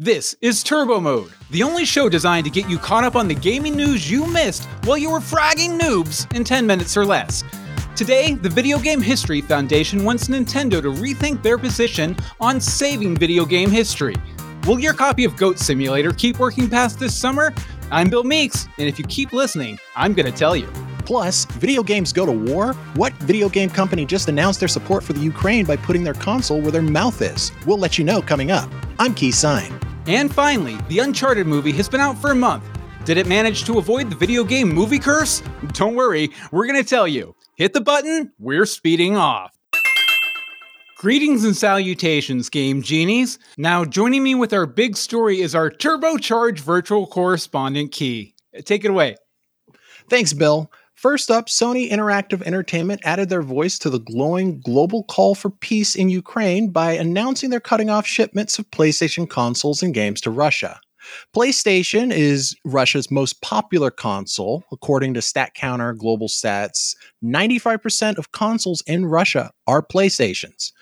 This is Turbo Mode, the only show designed to get you caught up on the gaming news you missed while you were fragging noobs in 10 minutes or less. Today, the Video Game History Foundation wants Nintendo to rethink their position on saving video game history. Will your copy of Goat Simulator keep working past this summer? I'm Bill Meeks, and if you keep listening, I'm going to tell you. Plus, video games go to war? What video game company just announced their support for the Ukraine by putting their console where their mouth is? We'll let you know coming up. I'm Ky Scyne. And finally, the Uncharted movie has been out for a month. Did it manage to avoid the video game movie curse? Don't worry, we're going to tell you. Hit the button, we're speeding off. Greetings and salutations, Game Genies. Now, joining me with our big story is our turbocharged virtual correspondent, Ky. Take it away. Thanks, Bill. First up, Sony Interactive Entertainment added their voice to the glowing global call for peace in Ukraine by announcing they're cutting off shipments of PlayStation consoles and games to Russia. PlayStation is Russia's most popular console, according to StatCounter Global Stats. 95% of consoles in Russia are PlayStations.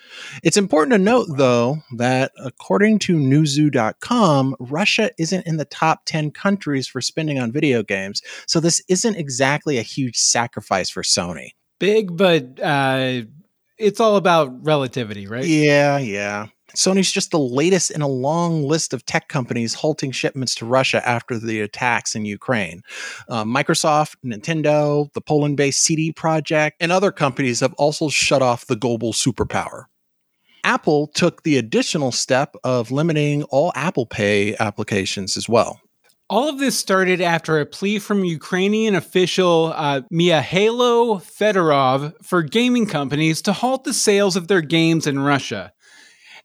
It's important to note, though, that according to Newzoo.com, Russia isn't in the top 10 countries for spending on video games, so this isn't exactly a huge sacrifice for Sony. Big, but uh, it's all about relativity, right? Yeah, yeah. Sony's just the latest in a long list of tech companies halting shipments to Russia after the attacks in Ukraine. Uh, Microsoft, Nintendo, the Poland based CD Projekt, and other companies have also shut off the global superpower. Apple took the additional step of limiting all Apple Pay applications as well. All of this started after a plea from Ukrainian official uh, Mihailo Fedorov for gaming companies to halt the sales of their games in Russia.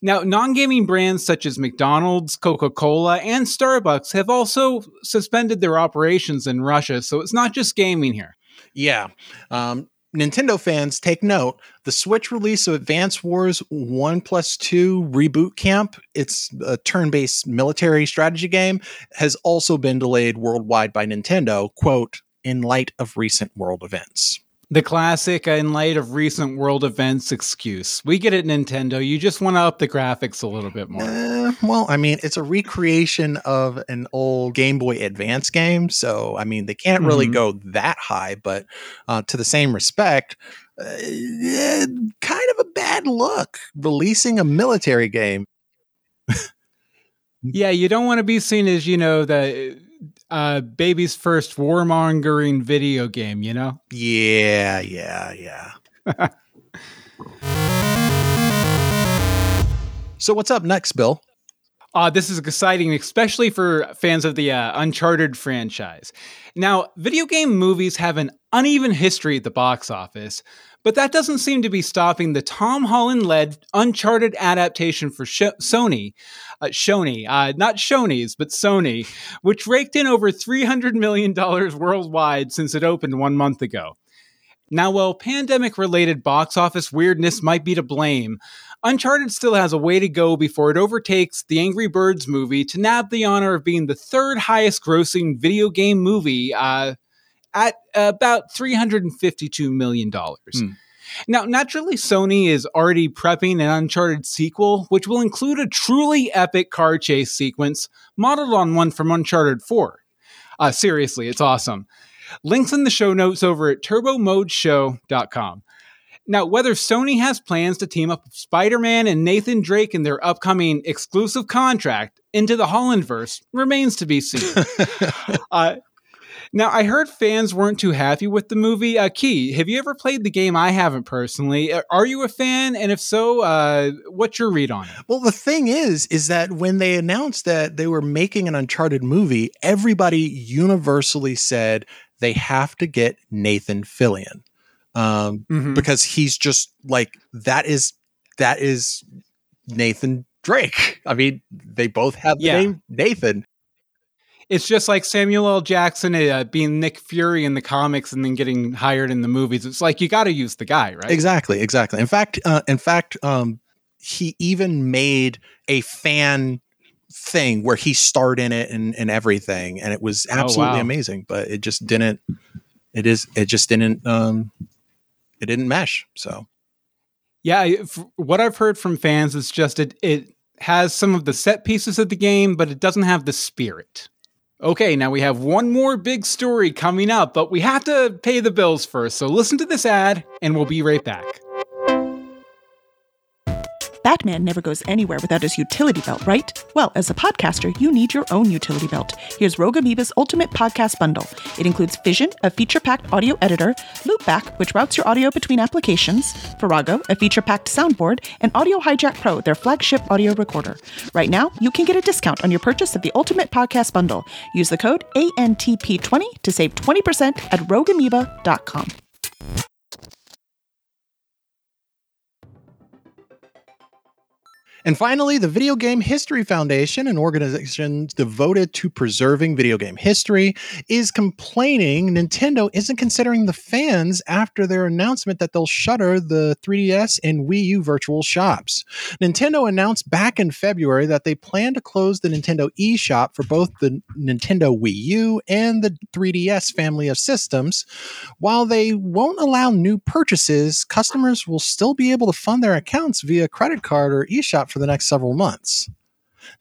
Now, non gaming brands such as McDonald's, Coca Cola, and Starbucks have also suspended their operations in Russia. So it's not just gaming here. Yeah. Um, Nintendo fans, take note the Switch release of Advance Wars 1 plus 2 Reboot Camp, it's a turn based military strategy game, has also been delayed worldwide by Nintendo, quote, in light of recent world events. The classic, uh, in light of recent world events excuse. We get it, Nintendo. You just want to up the graphics a little bit more. Uh, well, I mean, it's a recreation of an old Game Boy Advance game. So, I mean, they can't really mm-hmm. go that high, but uh, to the same respect, uh, kind of a bad look releasing a military game. yeah, you don't want to be seen as, you know, the uh, baby's first warmongering video game, you know? Yeah, yeah, yeah. so, what's up next, Bill? Uh, this is exciting, especially for fans of the uh, Uncharted franchise. Now, video game movies have an uneven history at the box office, but that doesn't seem to be stopping the Tom Holland led Uncharted adaptation for Sh- Sony, uh, Shoney, uh, not Shoney's, but Sony, which raked in over $300 million worldwide since it opened one month ago. Now, while pandemic related box office weirdness might be to blame, Uncharted still has a way to go before it overtakes the Angry Birds movie to nab the honor of being the third highest grossing video game movie uh, at about $352 million. Hmm. Now, naturally, Sony is already prepping an Uncharted sequel, which will include a truly epic car chase sequence modeled on one from Uncharted 4. Uh, seriously, it's awesome. Links in the show notes over at turbomodeshow.com. Now, whether Sony has plans to team up with Spider Man and Nathan Drake in their upcoming exclusive contract into the Hollandverse remains to be seen. uh, now, I heard fans weren't too happy with the movie. Uh, Ky, have you ever played the game? I haven't personally. Uh, are you a fan? And if so, uh, what's your read on it? Well, the thing is, is that when they announced that they were making an Uncharted movie, everybody universally said they have to get Nathan Fillion um, mm-hmm. because he's just like that is that is Nathan Drake. I mean, they both have the yeah. name Nathan. It's just like Samuel L. Jackson uh, being Nick Fury in the comics and then getting hired in the movies. It's like you got to use the guy, right? Exactly, exactly. In fact, uh, in fact, um, he even made a fan thing where he starred in it and, and everything, and it was absolutely oh, wow. amazing. But it just didn't. It is. It just didn't. Um, it didn't mesh. So, yeah, what I've heard from fans is just it. It has some of the set pieces of the game, but it doesn't have the spirit. Okay, now we have one more big story coming up, but we have to pay the bills first. So listen to this ad, and we'll be right back. Batman never goes anywhere without his utility belt, right? Well, as a podcaster, you need your own utility belt. Here's Rogue Amoeba's Ultimate Podcast Bundle. It includes Fission, a feature packed audio editor, Loopback, which routes your audio between applications, Farrago, a feature packed soundboard, and Audio Hijack Pro, their flagship audio recorder. Right now, you can get a discount on your purchase of the Ultimate Podcast Bundle. Use the code ANTP20 to save 20% at rogueamoeba.com. And finally, the Video Game History Foundation, an organization devoted to preserving video game history, is complaining Nintendo isn't considering the fans after their announcement that they'll shutter the 3DS and Wii U virtual shops. Nintendo announced back in February that they plan to close the Nintendo eShop for both the Nintendo Wii U and the 3DS family of systems. While they won't allow new purchases, customers will still be able to fund their accounts via credit card or eShop for the next several months.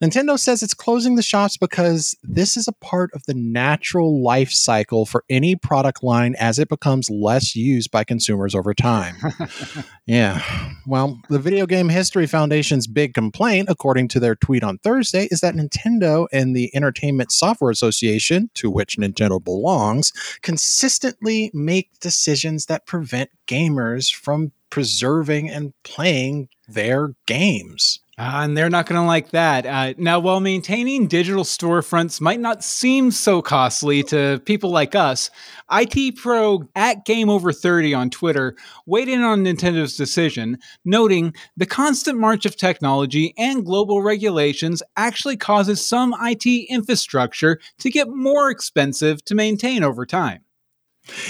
Nintendo says it's closing the shops because this is a part of the natural life cycle for any product line as it becomes less used by consumers over time. yeah. Well, the Video Game History Foundation's big complaint, according to their tweet on Thursday, is that Nintendo and the Entertainment Software Association, to which Nintendo belongs, consistently make decisions that prevent gamers from preserving and playing their games. Uh, and they're not going to like that. Uh, now, while maintaining digital storefronts might not seem so costly to people like us, IT Pro at Game Over 30 on Twitter weighed in on Nintendo's decision, noting the constant march of technology and global regulations actually causes some IT infrastructure to get more expensive to maintain over time.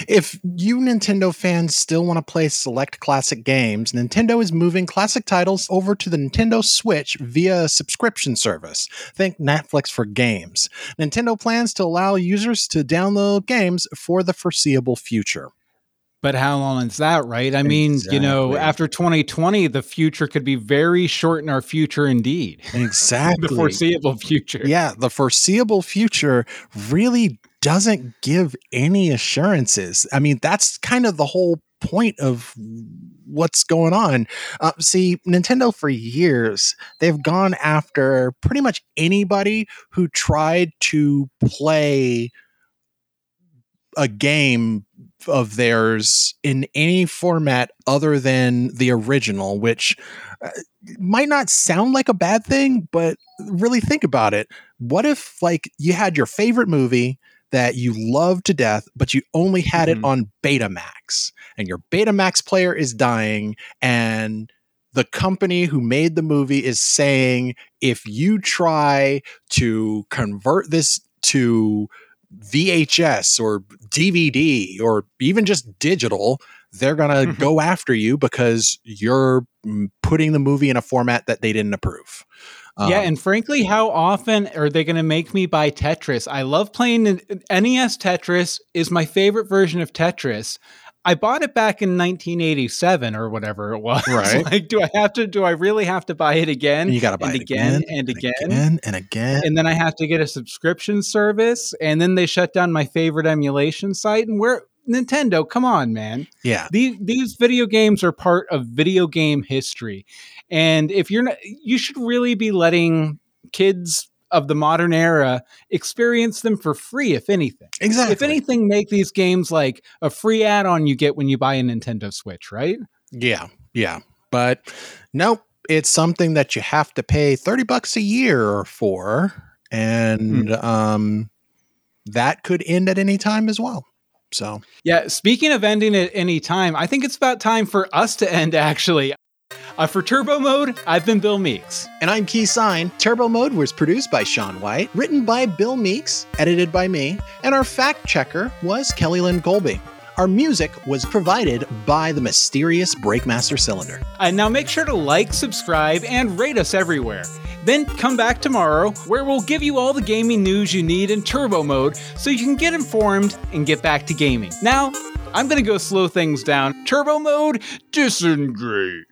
If you Nintendo fans still want to play select classic games, Nintendo is moving classic titles over to the Nintendo Switch via a subscription service. Think Netflix for games. Nintendo plans to allow users to download games for the foreseeable future. But how long is that, right? I mean, exactly. you know, after 2020, the future could be very short in our future indeed. Exactly. the foreseeable future. Yeah, the foreseeable future really doesn't give any assurances. I mean, that's kind of the whole point of what's going on. Uh, see, Nintendo for years, they've gone after pretty much anybody who tried to play a game of theirs in any format other than the original, which uh, might not sound like a bad thing, but really think about it. What if, like, you had your favorite movie that you love to death, but you only had mm-hmm. it on Betamax, and your Betamax player is dying, and the company who made the movie is saying if you try to convert this to VHS or DVD or even just digital, they're going to mm-hmm. go after you because you're putting the movie in a format that they didn't approve. Um, yeah, and frankly, how often are they going to make me buy Tetris? I love playing NES Tetris is my favorite version of Tetris. I bought it back in 1987 or whatever it was. Right. like, do I have to? Do I really have to buy it again? And you got to buy it again, again and, again, and again and again, and then I have to get a subscription service, and then they shut down my favorite emulation site. And where Nintendo, come on, man. Yeah. These these video games are part of video game history. And if you're not you should really be letting kids of the modern era experience them for free if anything. Exactly. If anything make these games like a free add-on you get when you buy a Nintendo Switch, right? Yeah. Yeah. But nope, it's something that you have to pay 30 bucks a year for and hmm. um that could end at any time as well. So, yeah, speaking of ending at any time, I think it's about time for us to end actually. Uh, for Turbo Mode, I've been Bill Meeks. And I'm Ky Scyne. Turbo Mode was produced by Sean White, written by Bill Meeks, edited by me, and our fact checker was Kelly Lynn Colby. Our music was provided by the mysterious Breakmaster Cylinder. And now make sure to like, subscribe, and rate us everywhere. Then come back tomorrow where we'll give you all the gaming news you need in turbo mode so you can get informed and get back to gaming. Now, I'm gonna go slow things down. Turbo mode, disengage.